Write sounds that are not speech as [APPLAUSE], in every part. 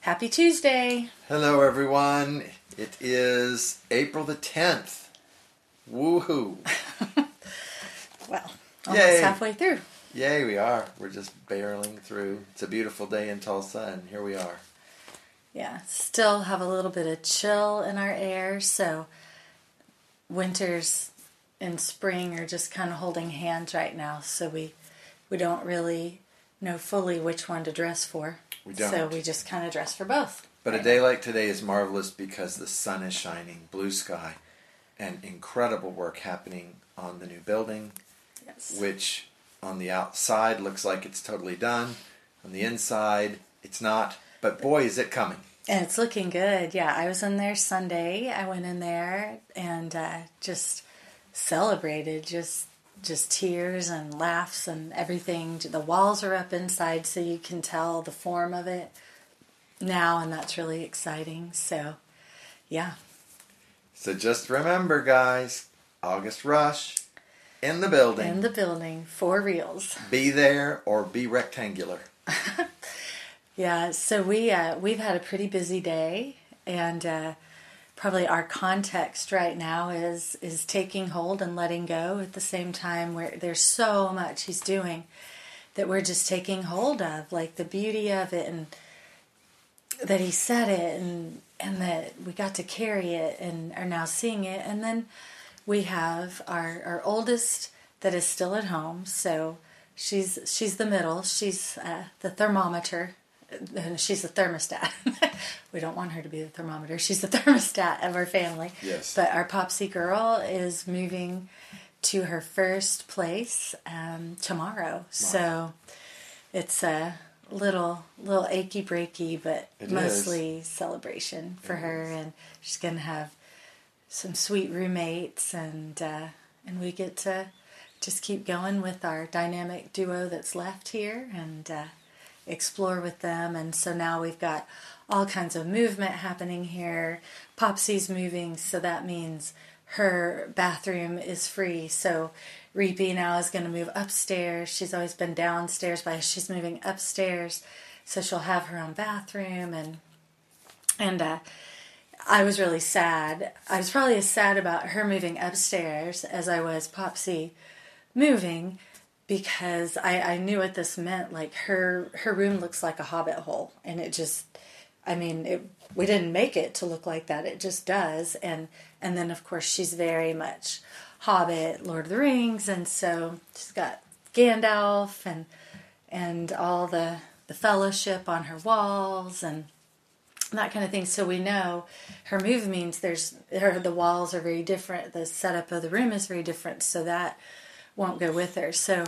Happy Tuesday. Hello, everyone. It is April the 10th. Woohoo. [LAUGHS] Well, almost Yay. halfway through. Yay, we are. We're just barreling through. It's a beautiful day in Tulsa, and here we are. Yeah, still have a little bit of chill in our air, so winters and spring are just kind of holding hands right now, so we we don't really know fully which one to dress for. We don't. So we just kind of dress for both. But a right day like today is marvelous because the sun is shining, blue sky, and incredible work happening on the new building. Yes. which on the outside looks like it's totally done. On the inside, it's not. But boy, is it coming. And it's looking good. Yeah, I was in there Sunday. I went in there and uh, just celebrated, just just tears and laughs and everything. The walls are up inside, so you can tell the form of it now, and that's really exciting. So, yeah, So just remember, guys, August Rush in the building. in the building for reals. [LAUGHS] be there or be rectangular. [LAUGHS] Yeah, so we uh, we've had a pretty busy day, and uh, probably our context right now is is taking hold and letting go at the same time. Where there's so much he's doing that we're just taking hold of, like the beauty of it, and that he said it, and and that we got to carry it, and are now seeing it, and then we have our our oldest that is still at home, so. She's she's the middle. She's uh, the thermometer uh, [LAUGHS] she's the thermostat. [LAUGHS] we don't want her to be the thermometer. She's the [LAUGHS] thermostat of our family. Yes. But our Popsy girl is moving to her first place um, tomorrow. So it's a little little achy breaky, but It mostly celebration for It her, is. and she's gonna have some sweet roommates, and uh, and we get to just keep going with our dynamic duo that's left here, and. Uh, explore with them. And so now we've got all kinds of movement happening here. Popsy's moving, so that means her bathroom is free. So Reapy now is going to move upstairs. She's always been downstairs, but she's moving upstairs, so she'll have her own bathroom and and uh, I was really sad. I was probably as sad about her moving upstairs as I was Popsy moving because I, I knew what this meant. Like her her room looks like a hobbit hole, and it just, I mean, it, we didn't make it to look like that. It just does, and and then of course she's very much Hobbit, Lord of the Rings, and so she's got Gandalf and and all the the Fellowship on her walls and that kind of thing. So we know her move means there's her the walls are very different. The setup of the room is very different. So that won't go with her. So,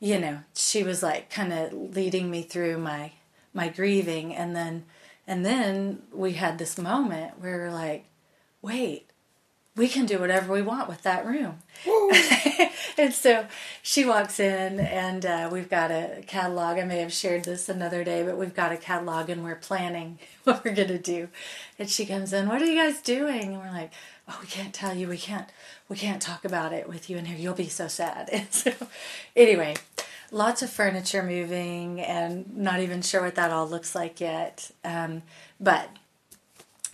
you know, she was like kind of leading me through my my grieving and then and then we had this moment where we're like, wait, we can do whatever we want with that room. [LAUGHS] and so she walks in, and uh, we've got a catalog. I may have shared this another day, but we've got a catalog, and we're planning [LAUGHS] what we're going to do. And she comes in, "What are you guys doing?" And we're like, "Oh, we can't tell you. We can't. We can't talk about it with you in here. You'll be so sad." And [LAUGHS] so, anyway, lots of furniture moving, and not even sure what that all looks like yet. Um, but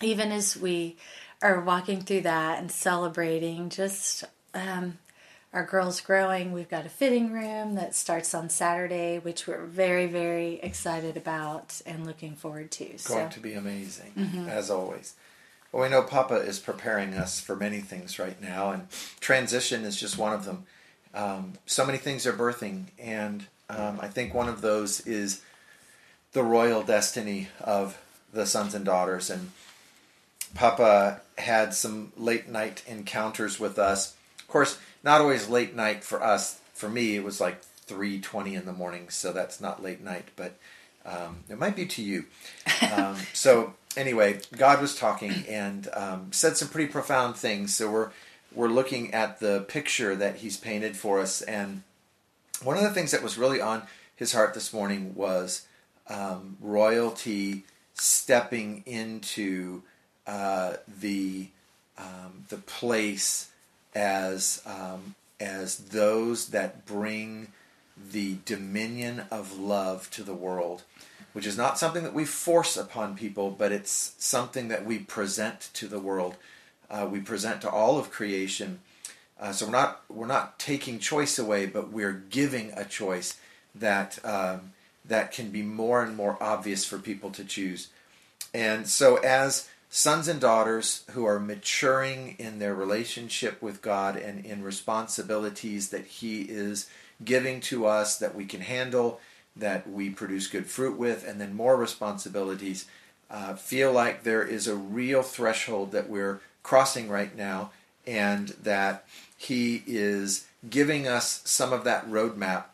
even as we are walking through that and celebrating just um, our girls growing, we've got a fitting room that starts on Saturday, which we're very, very excited about and looking forward to. It's going So, to be amazing, Mm-hmm. as always. Well, we know Papa is preparing us for many things right now, and transition is just one of them. Um, so many things are birthing, and um, I think one of those is the royal destiny of the sons and daughters. And Papa had some late night encounters with us. Of course, not always late night for us. For me, it was like three twenty in the morning, so that's not late night, but um, it might be to you. Um, [LAUGHS] so anyway, God was talking and um, said some pretty profound things. So we're we're looking at the picture that He's painted for us, and one of the things that was really on His heart this morning was um, royalty stepping into uh, the um, the place as um, as those that bring the dominion of love to the world, which is not something that we force upon people, but it's something that we present to the world. Uh, we present to all of creation. Uh, so we're not we're not taking choice away, but we're giving a choice that um, that can be more and more obvious for people to choose. And so as sons and daughters who are maturing in their relationship with God and in responsibilities that He is giving to us that we can handle, that we produce good fruit with, and then more responsibilities, uh, feel like there is a real threshold that we're crossing right now, and that He is giving us some of that roadmap.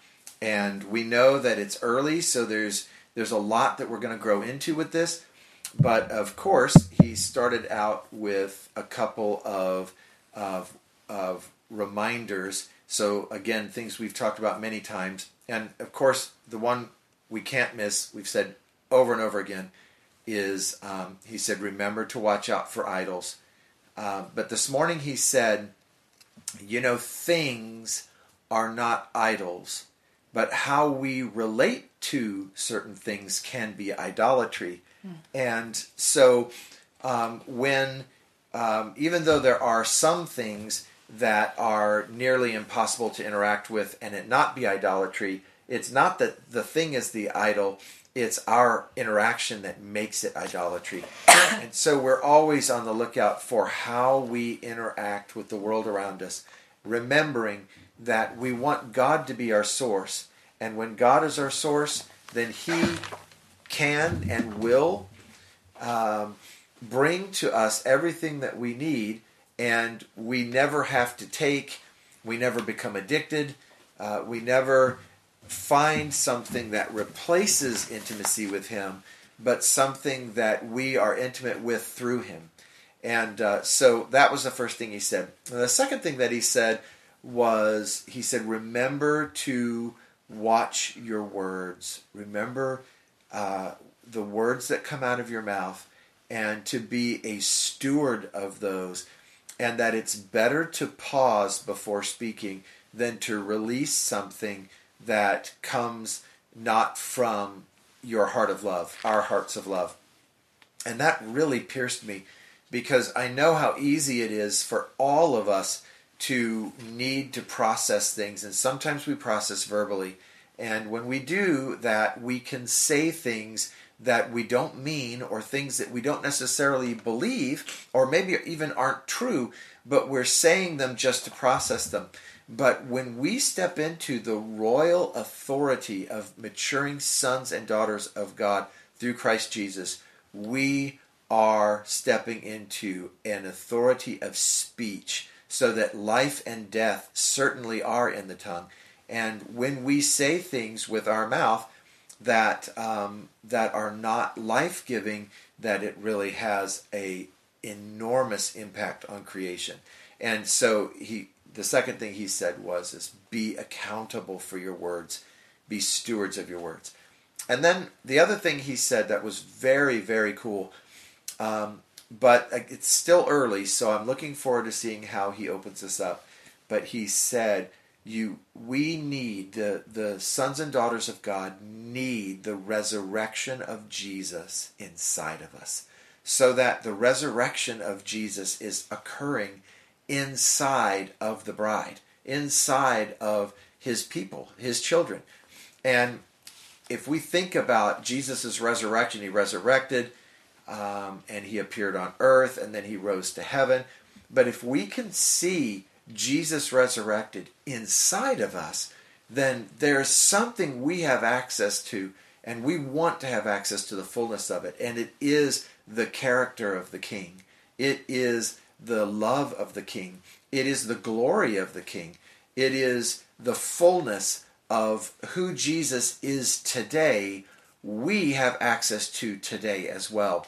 And we know that it's early, so there's there's a lot that we're going to grow into with this but of course, he started out with a couple of, of, of reminders. So, again, things we've talked about many times. And of course, the one we can't miss, we've said over and over again, is um, he said, Remember to watch out for idols. Uh, but this morning he said, You know, things are not idols, but how we relate to certain things can be idolatry. And so, um, when um, even though there are some things that are nearly impossible to interact with and it not be idolatry, it's not that the thing is the idol, it's our interaction that makes it idolatry. [COUGHS] and so we're always on the lookout for how we interact with the world around us, remembering that we want God to be our source. And when God is our source, then He can and will um, bring to us everything that we need, and we never have to take, we never become addicted, uh, we never find something that replaces intimacy with Him, but something that we are intimate with through Him. And uh, so that was the first thing he said. And the second thing that he said was he said, Remember to watch your words. Remember uh, the words that come out of your mouth and to be a steward of those, and that it's better to pause before speaking than to release something that comes not from your heart of love, our hearts of love. And that really pierced me because I know how easy it is for all of us to need to process things, and sometimes we process verbally. And when we do that, we can say things that we don't mean or things that we don't necessarily believe or maybe even aren't true, but we're saying them just to process them. But when we step into the royal authority of maturing sons and daughters of God through Christ Jesus, we are stepping into an authority of speech so that life and death certainly are in the tongue. And when we say things with our mouth, that um, that are not life giving, that it really has a enormous impact on creation. And so he, the second thing he said was, is be accountable for your words, be stewards of your words. And then the other thing he said that was very very cool, um, but it's still early, so I'm looking forward to seeing how he opens this up. But he said you we need the the sons and daughters of God need the resurrection of Jesus inside of us. So that the resurrection of Jesus is occurring inside of the bride inside of his people his children. And if we think about Jesus' resurrection he resurrected um, and he appeared on earth and then he rose to heaven. But if we can see Jesus resurrected inside of us, then there's something we have access to, and we want to have access to the fullness of it. And it is the character of the King, it is the love of the King, it is the glory of the King, it is the fullness of who Jesus is today. We have access to today as well.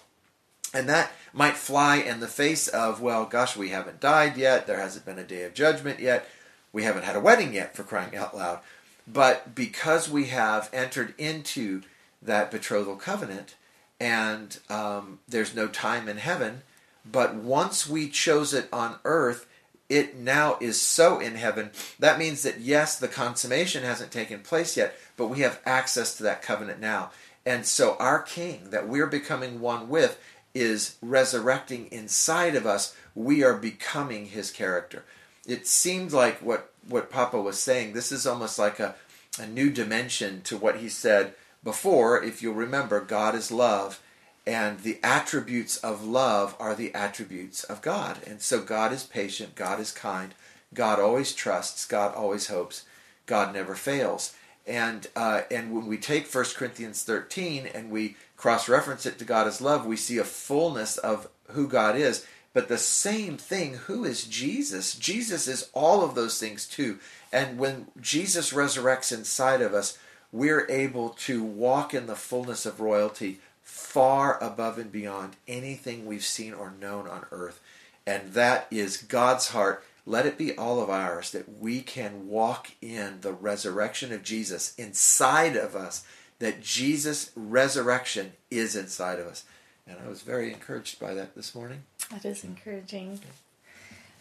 And that might fly in the face of, well, gosh, we haven't died yet. There hasn't been a day of judgment yet. We haven't had a wedding yet, for crying out loud. But because we have entered into that betrothal covenant, and um, there's no time in heaven, but once we chose it on earth, it now is so in heaven. That means that yes, the consummation hasn't taken place yet, but we have access to that covenant now. And so our king that we're becoming one with is resurrecting inside of us. We are becoming his character. It seemed like what, what Papa was saying, this is almost like a, a new dimension to what he said before. If you'll remember, God is love and the attributes of love are the attributes of God. And so God is patient, God is kind, God always trusts, God always hopes, God never fails. And uh, and when we take 1 Corinthians 13 and we cross-reference it to God as love, we see a fullness of who God is. But the same thing, who is Jesus? Jesus is all of those things too. And when Jesus resurrects inside of us, we're able to walk in the fullness of royalty far above and beyond anything we've seen or known on earth. And that is God's heart. Let it be all of ours that we can walk in the resurrection of Jesus inside of us, that Jesus' resurrection is inside of us. And I was very encouraged by that this morning. That is encouraging.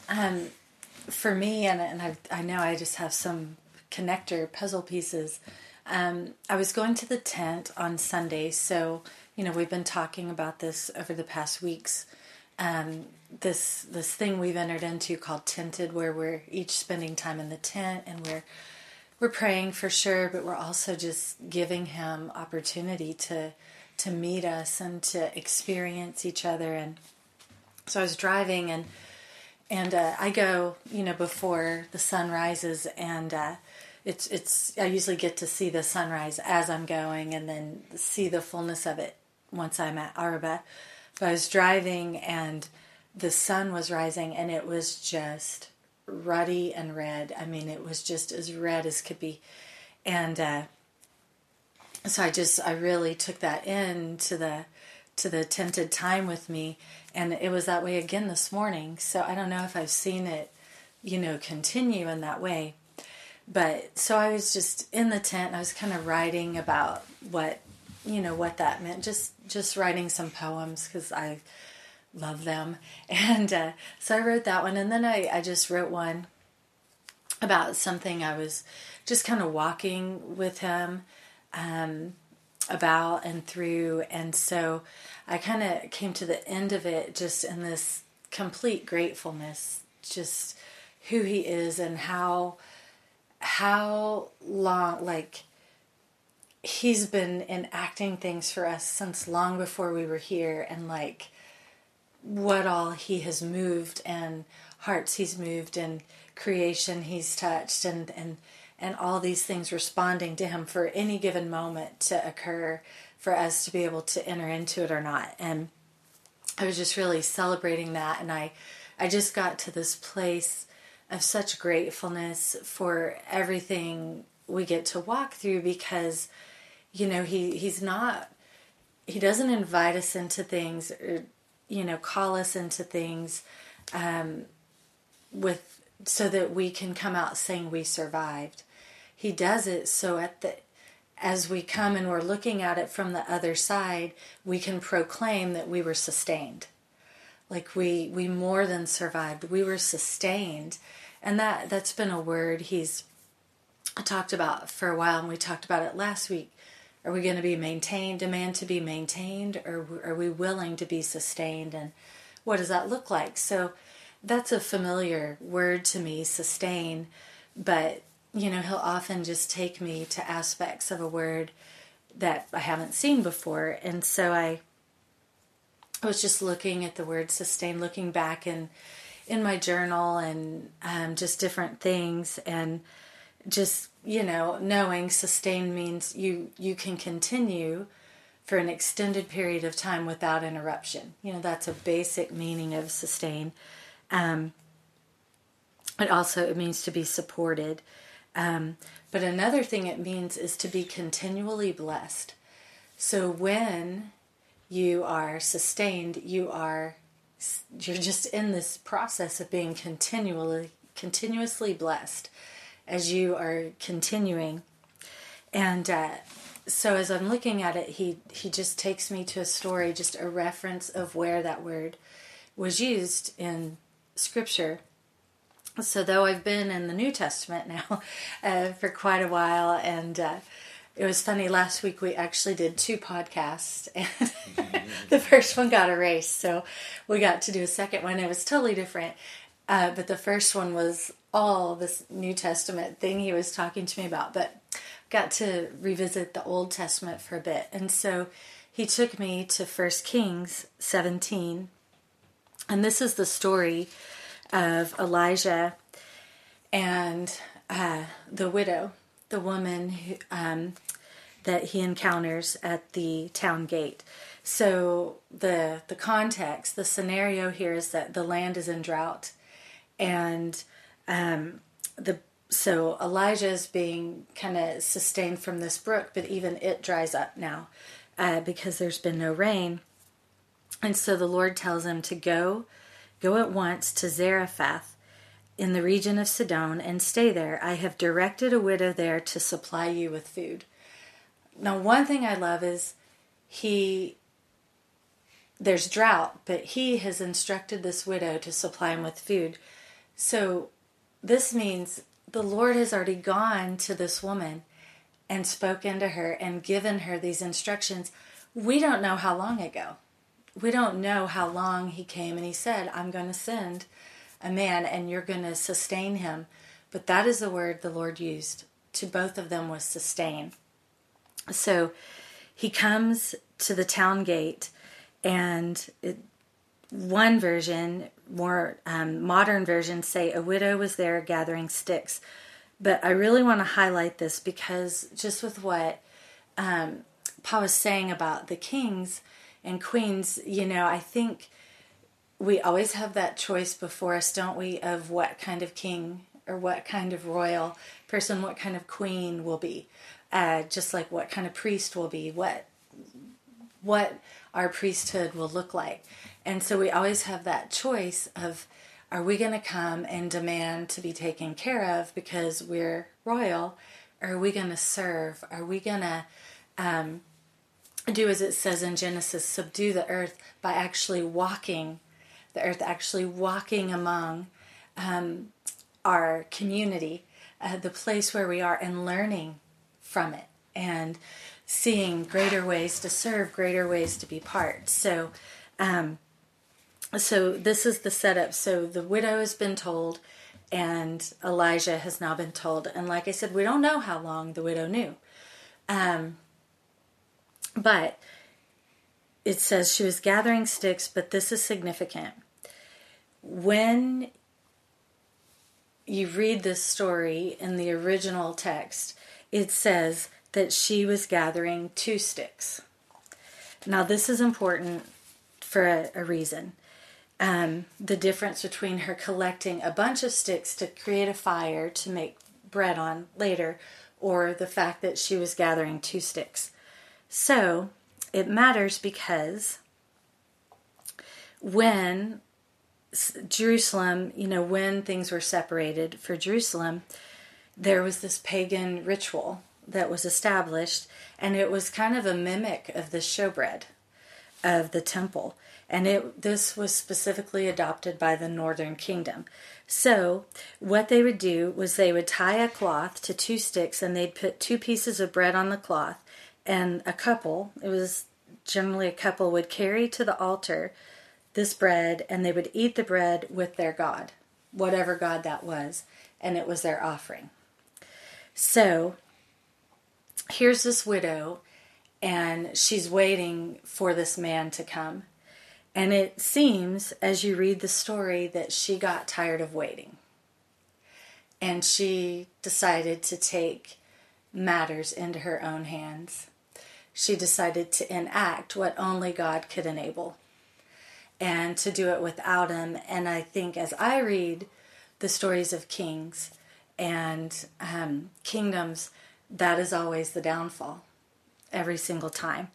Um, for me, and, and I, I know I just have some connector puzzle pieces. Um, I was going to the tent on Sunday, so you know, we've been talking about this over the past weeks. Um, this this thing we've entered into called tented, where we're each spending time in the tent and we're we're praying for sure, but we're also just giving him opportunity to to meet us and to experience each other. And so I was driving and and uh, I go, you know, before the sun rises, and uh, it's it's I usually get to see the sunrise as I'm going, and then see the fullness of it once I'm at Arba. But I was driving and the sun was rising and it was just ruddy and red. I mean, it was just as red as could be. And uh, so I just, I really took that in to the, to the tented time with me. And it was that way again this morning. So I don't know if I've seen it, you know, continue in that way. But so I was just in the tent. I was kind of writing about what you know what that meant. Just just writing some poems because I love them, [LAUGHS] and uh, so I wrote that one, and then I I just wrote one about something I was just kind of walking with him um, about and through, and so I kind of came to the end of it just in this complete gratefulness, just who he is and how how long like he's been enacting things for us since long before we were here. And like what all he has moved and hearts he's moved and creation he's touched and and and all these things responding to him for any given moment to occur for us to be able to enter into it or not. And i was just really celebrating that. And i i just got to this place of such gratefulness for everything we get to walk through because you know he he's not he doesn't invite us into things or you know call us into things um, with so that we can come out saying we survived. He does it so at the as we come and we're looking at it from the other side we can proclaim that we were sustained. Like we we more than survived. We were sustained. And that that's been a word he's talked about for a while and we talked about it last week are we going to be maintained, demand to be maintained, or are we willing to be sustained? And what does that look like? So that's a familiar word to me, sustain, but you know, he'll often just take me to aspects of a word that I haven't seen before. And so I I was just looking at the word sustain, looking back in in my journal and um, just different things and just you know knowing sustain means you you can continue for an extended period of time without interruption. You know that's a basic meaning of sustain. Um, it also it means to be supported. Um, but another thing it means is to be continually blessed. So when you are sustained you are you're just in this process of being continually continuously blessed as you are continuing. And uh, so as I'm looking at it, he he just takes me to a story, just a reference of where that word was used in Scripture. So, though I've been in the New Testament now [LAUGHS] uh, for quite a while, and uh, it was funny, last week we actually did two podcasts, [LAUGHS] and the first one got erased. So, we got to do a second one. It was totally different. Uh, but the first one was all this New Testament thing he was talking to me about. But got to revisit the Old Testament for a bit. And so he took me to First Kings 17. And this is the story of Elijah and uh, the widow, the woman who, um, that he encounters at the town gate. So the the context, the scenario here is that the land is in drought, and um, the so Elijah is being kind of sustained from this brook, but even it dries up now uh, because there's been no rain. And so the Lord tells him to go, go at once to Zarephath in the region of Sidon and stay there. I have directed a widow there to supply you with food. Now, one thing I love is he, there's drought, but he has instructed this widow to supply him with food. So this means the Lord has already gone to this woman and spoken to her and given her these instructions. We don't know how long ago. We don't know how long he came and he said, I'm going to send a man and you're going to sustain him. But that is the word the Lord used to both of them was sustain. So he comes to the town gate and it, one version more um, modern versions say a widow was there gathering sticks. But I really want to highlight this because just with what um, Paul was saying about the kings and queens, you know, I think we always have that choice before us, don't we, of what kind of king or what kind of royal person, what kind of queen will be. Uh, just like what kind of priest will be, what what our priesthood will look like. And so we always have that choice of are we going to come and demand to be taken care of because we're royal? Are we going to serve? Are we going to um, do as it says in Genesis, subdue the earth by actually walking the earth, actually walking among um, our community, uh, the place where we are, and learning from it and seeing greater ways to serve, greater ways to be part. So, um, so this is the setup. So the widow has been told, and Elijah has now been told. And like I said, we don't know how long the widow knew. Um, but it says she was gathering sticks, but this is significant. When you read this story in the original text, it says that she was gathering two sticks. Now, this is important for a, a reason um, the difference between her collecting a bunch of sticks to create a fire to make bread on later, or the fact that she was gathering two sticks. So it matters because when Jerusalem, you know, when things were separated for Jerusalem, there was this pagan ritual that was established, and it was kind of a mimic of the showbread of the temple and it this was specifically adopted by the northern kingdom. So what they would do was they would tie a cloth to two sticks and they'd put two pieces of bread on the cloth and a couple it was generally a couple would carry to the altar this bread and they would eat the bread with their god whatever god that was and it was their offering. So here's this widow and she's waiting for this man to come and it seems, as you read the story, that she got tired of waiting. And she decided to take matters into her own hands. She decided to enact what only God could enable and to do it without Him. And I think as I read the stories of kings and um, kingdoms, that is always the downfall every single time.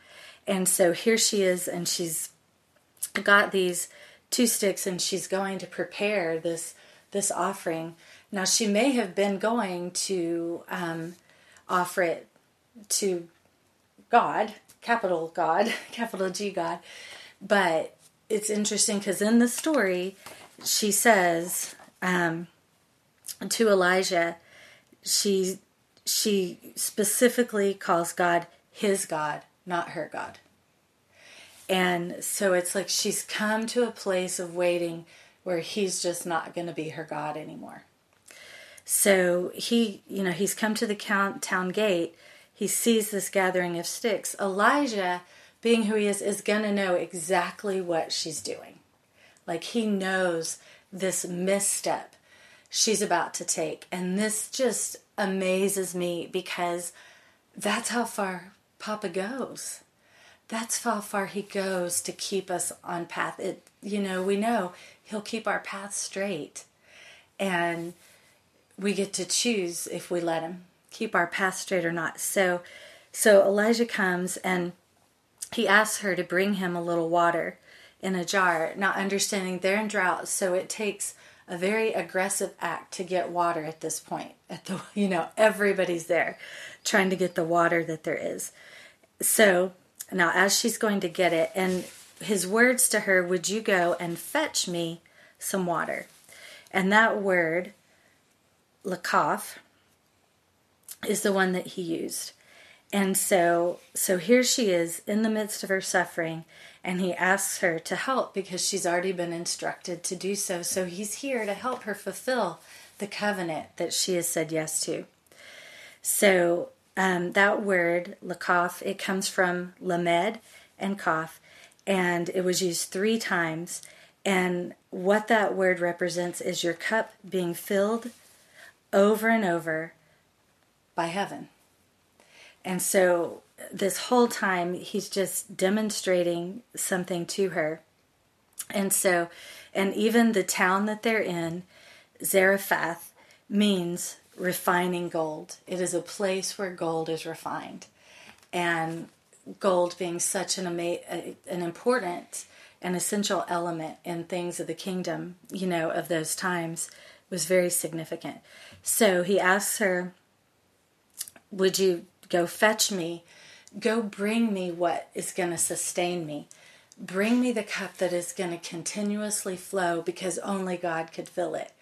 And so here she is, and she's got these two sticks and she's going to prepare this this offering. Now she may have been going to um, offer it to God, capital God, [LAUGHS] capital G God, but it's interesting because in the story she says, um, to Elijah, she she specifically calls God his God, not her God. And so it's like she's come to a place of waiting where he's just not going to be her God anymore. So he, you know, he's come to the town gate. He sees this gathering of sticks. Elijah, being who he is, is going to know exactly what she's doing. Like he knows this misstep she's about to take. And this just amazes me because that's how far Papa goes. That's how far he goes to keep us on path. It you know, we know he'll keep our path straight. And we get to choose if we let him keep our path straight or not. So so Elijah comes and he asks her to bring him a little water in a jar, not understanding they're in drought, so it takes a very aggressive act to get water at this point. At the [LAUGHS] you know, everybody's there trying to get the water that there is. So now as she's going to get it and his words to her, would you go and fetch me some water? And that word lakaf is the one that he used. And so so here she is in the midst of her suffering and he asks her to help because she's already been instructed to do so. So he's here to help her fulfill the covenant that she has said yes to. So um, that word, lakaf, it comes from lamed and kaf, and it was used three times. And what that word represents is your cup being filled over and over by heaven. And so this whole time he's just demonstrating something to her. And so, and even the town that they're in, Zarephath, means refining gold. It is a place where gold is refined. And gold being such an, ama- an important and essential element in things of the kingdom, you know, of those times was very significant. So he asks her, Would you go fetch me Go bring me what is going to sustain me. Bring me the cup that is going to continuously flow because only God could fill it.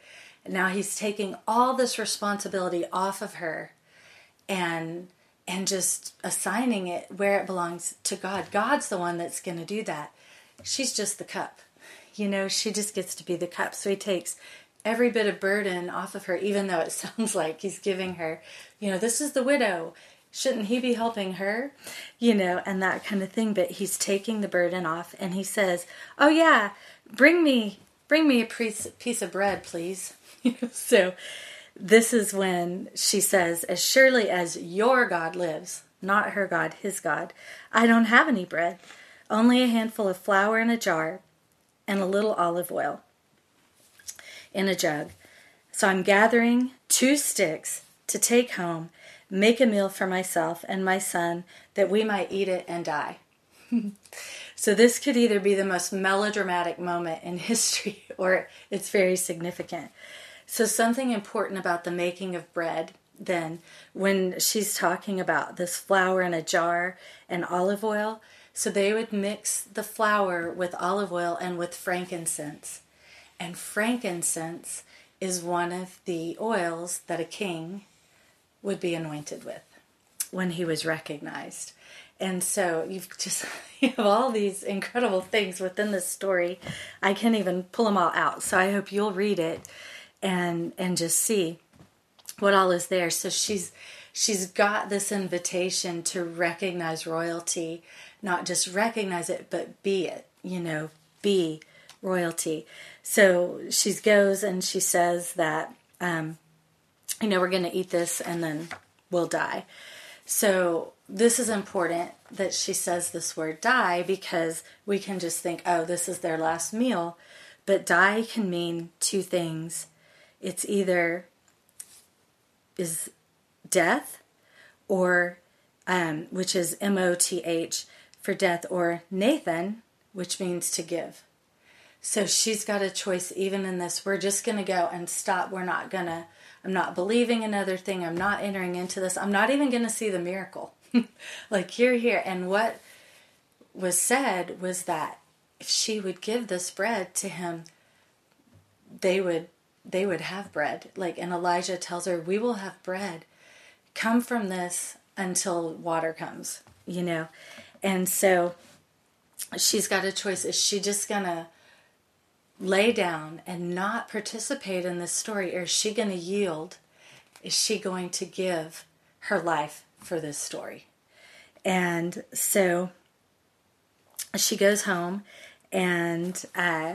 Now he's taking all this responsibility off of her and and just assigning it where it belongs to God. God's the one that's going to do that. She's just the cup. You know, she just gets to be the cup. So he takes every bit of burden off of her, even though it [LAUGHS] sounds like he's giving her, you know, this is the widow shouldn't he be helping her? You know, and that kind of thing. But he's taking the burden off and he says, Oh, yeah, bring me, bring me a piece, piece of bread, please. [LAUGHS] so this is when she says, As surely as your God lives, not her God, his God, I don't have any bread, only a handful of flour in a jar and a little olive oil in a jug. So I'm gathering two sticks to take home Make a meal for myself and my son that we might eat it and die. [LAUGHS] so, this could either be the most melodramatic moment in [LAUGHS] history or it's very significant. So, something important about the making of bread, then, when she's talking about this flour in a jar and olive oil, so they would mix the flour with olive oil and with frankincense. And frankincense is one of the oils that a king would be anointed with when he was recognized. And so you've just [LAUGHS] you have all these incredible things within this story. I can't even pull them all out. So I hope you'll read it and and just see what all is there. So she's she's got this invitation to recognize royalty, not just recognize it, but be it, you know, be royalty. So she goes and she says that um, you know, we're going to eat this and then we'll die. So, this is important that she says this word die because we can just think, oh, this is their last meal. But die can mean two things. It's either is death or um, which is M O T H for death, or Nathan, which means to give. So she's got a choice even in this. We're just going to go and stop. We're not going to I'm not believing another thing. I'm not entering into this. I'm not even going to see the miracle. [LAUGHS] like you're here. And what was said was that if she would give this bread to him, they would they would have bread. Like, and Elijah tells her, We will have bread. Come from this until water comes, you know? And so she's got a choice. Is she just going to lay down and not participate in this story, or is she going to yield? Is she going to give her life for this story? And so she goes home and uh,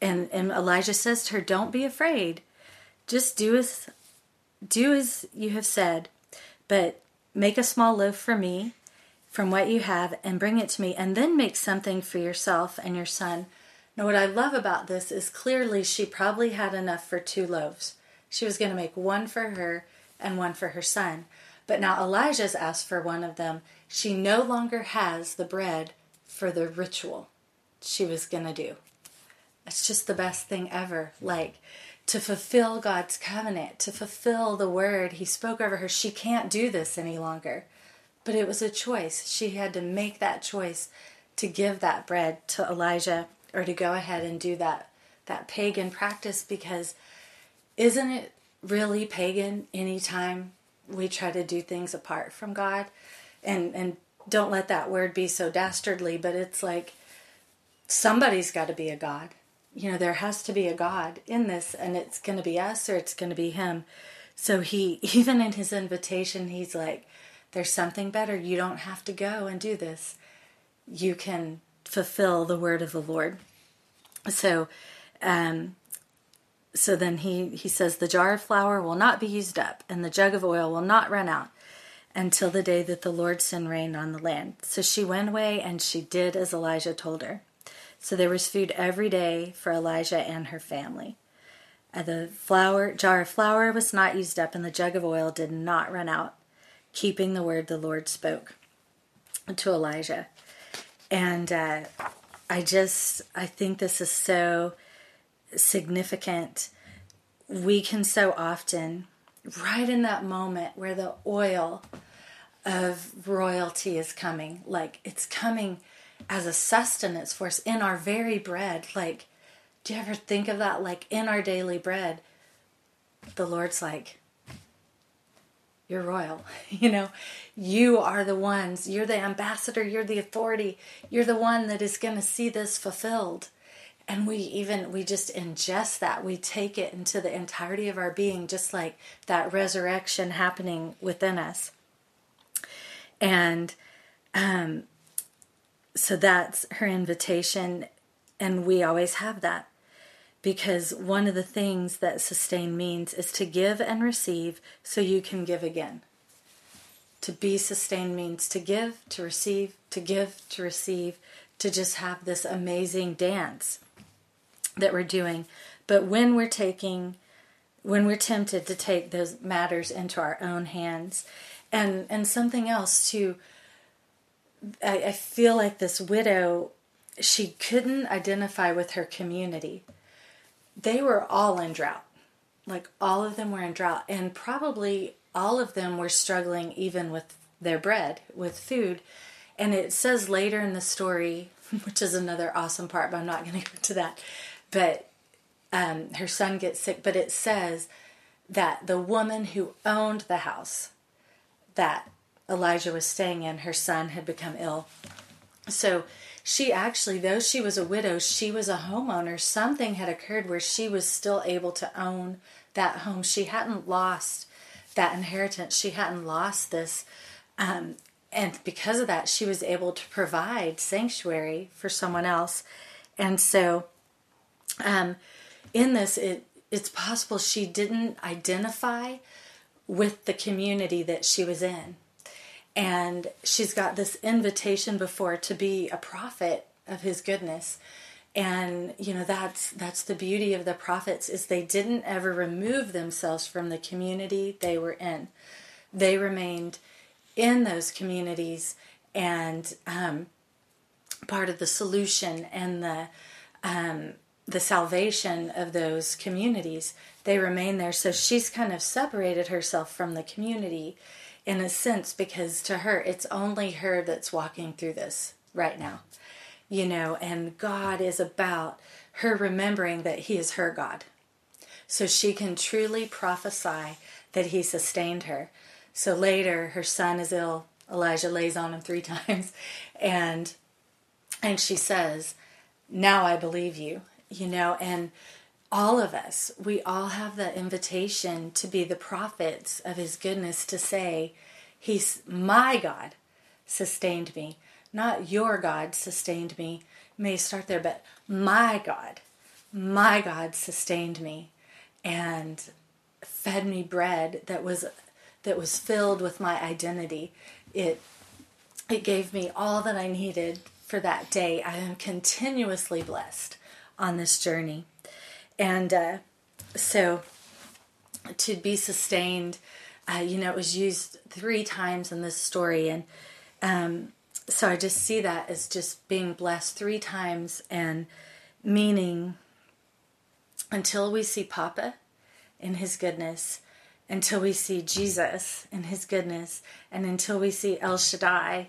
and and Elijah says to her, "Don't be afraid. Just do as do as you have said, but make a small loaf for me from what you have and bring it to me, and then make something for yourself and your son." Now, what I love about this is clearly she probably had enough for two loaves. She was going to make one for her and one for her son. But now Elijah's asked for one of them. She no longer has the bread for the ritual she was going to do. It's just the best thing ever. Like to fulfill God's covenant, to fulfill the word He spoke over her. She can't do this any longer. But it was a choice. She had to make that choice to give that bread to Elijah or to go ahead and do that that pagan practice because isn't it really pagan anytime we try to do things apart from God? And and don't let that word be so dastardly, but it's like somebody's got to be a God you know, there has to be a God in this, and it's going to be us or it's going to be Him. So he, [LAUGHS] even in his invitation, he's like, there's something better. You don't have to go and do this. You can fulfill the word of the Lord. So, um, so then he, he says, the jar of flour will not be used up, and the jug of oil will not run out until the day that the Lord send rain on the land. So she went away and she did as Elijah told her. So there was food every day for Elijah and her family. And the flour jar of flour was not used up, and the jug of oil did not run out, keeping the word the Lord spoke to Elijah. And uh, I just I think this is so significant. We can so often, right in that moment where the oil of royalty is coming, like it's coming as a sustenance for us in our very bread. Like, do you ever think of that? Like, in our daily bread, the Lord's like, you're royal. [LAUGHS] You know, you are the ones, you're the ambassador, you're the authority, you're the one that is going to see this fulfilled. And we even, we just ingest that. We take it into the entirety of our being, just like that resurrection happening within us. And um, so that's her invitation, and we always have that because one of the things that sustain means is to give and receive so you can give again. To be sustained means to give, to receive, to give, to receive, to just have this amazing dance that we're doing. But when we're taking, when we're tempted to take those matters into our own hands, and and something else to I, I feel like this widow, she couldn't identify with her community. They were all in drought. Like all of them were in drought. And probably all of them were struggling even with their bread, with food. And it says later in the story, [LAUGHS] which is another awesome part, but I'm not going [LAUGHS] to go into that. But um, her son gets sick, but it says that the woman who owned the house, that Elijah was staying in, her son had become ill. So she actually, though she was a widow, she was a homeowner. Something had occurred where she was still able to own that home. She hadn't lost that inheritance, she hadn't lost this. Um, and because of that, she was able to provide sanctuary for someone else. And so, um, in this, it it's possible she didn't identify with the community that she was in and she's got this invitation before to be a prophet of his goodness. And you know that's that's the beauty of the prophets is they didn't ever remove themselves from the community they were in. They remained in those communities and um, part of the solution and the um, the salvation of those communities. They remain there. So she's kind of separated herself from the community in a sense because to her it's only her that's walking through this right now you know and god is about her remembering that he is her god so she can truly prophesy that he sustained her. So later, her son is ill. Elijah lays on him three [LAUGHS] times, and and she says, "Now I believe you." You know, and all of us, we all have the invitation to be the prophets of His goodness. To say, He's my God, sustained me, not your God sustained me. may start there, but my God, my God sustained me, and fed me bread that was that was filled with my identity. It it gave me all that I needed for that day. I am continuously blessed on this journey. And uh, so to be sustained, uh, you know, it was used three times in this story. And um, so I just see that as just being blessed three times and meaning until we see Papa in his goodness, until we see Jesus in his goodness, and until we see El Shaddai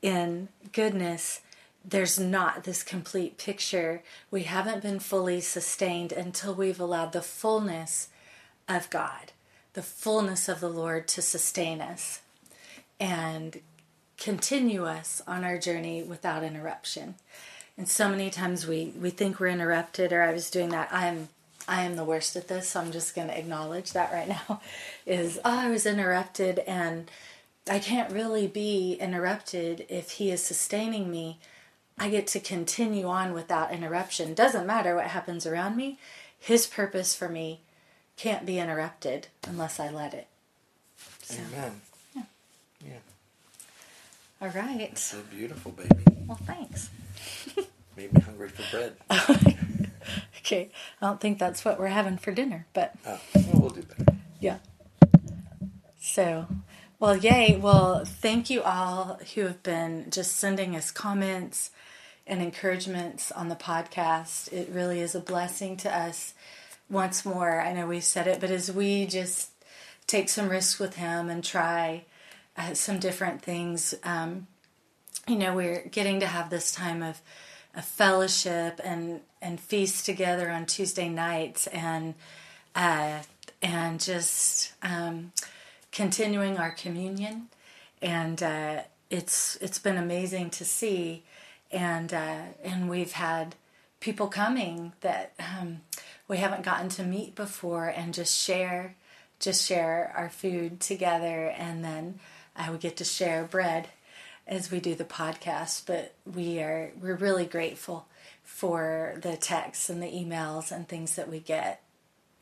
in goodness, there's not this complete picture. We haven't been fully sustained until we've allowed the fullness of God, the fullness of the Lord to sustain us and continue us on our journey without interruption. And so many times we, we think we're interrupted, or I was doing that. I'm I am the worst at this, so I'm just going to acknowledge that right now. [LAUGHS] Is oh, I was interrupted, and I can't really be interrupted if He is sustaining me. I get to continue on without interruption. Doesn't matter what happens around me. His purpose for me can't be interrupted unless I let it. So, Amen. Yeah. Yeah. All right. That's so beautiful, baby. Well, thanks. [LAUGHS] Made me hungry for bread. [LAUGHS] okay. I don't think that's what we're having for dinner, but. Oh, well, we'll do better. Yeah. So, well, yay. Well, thank you all who have been just sending us comments and encouragements on the podcast. It really is a blessing to us. Once more, I know we've said it, but as we just take some risks with Him and try uh, some different things, um, you know, we're getting to have this time of fellowship and and feast together on Tuesday nights and uh, and just um, continuing our communion and uh, it's it's been amazing to see and uh, and we've had people coming that um, we haven't gotten to meet before and just share just share our food together. And then uh, we get to share bread as we do the podcast, but we are we're really grateful for the texts and the emails and things that we get.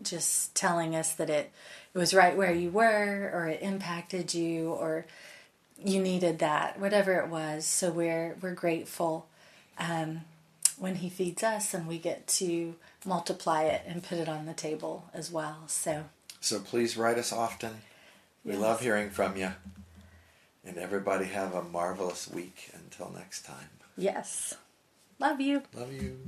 Just telling us that it it was right where you were or it impacted you or you needed that whatever it was so we're we're grateful um, when he feeds us and we get to multiply it and put it on the table as well so so please write us often we yes. love hearing from you and everybody have a marvelous week until next time. Yes. Love you. Love you.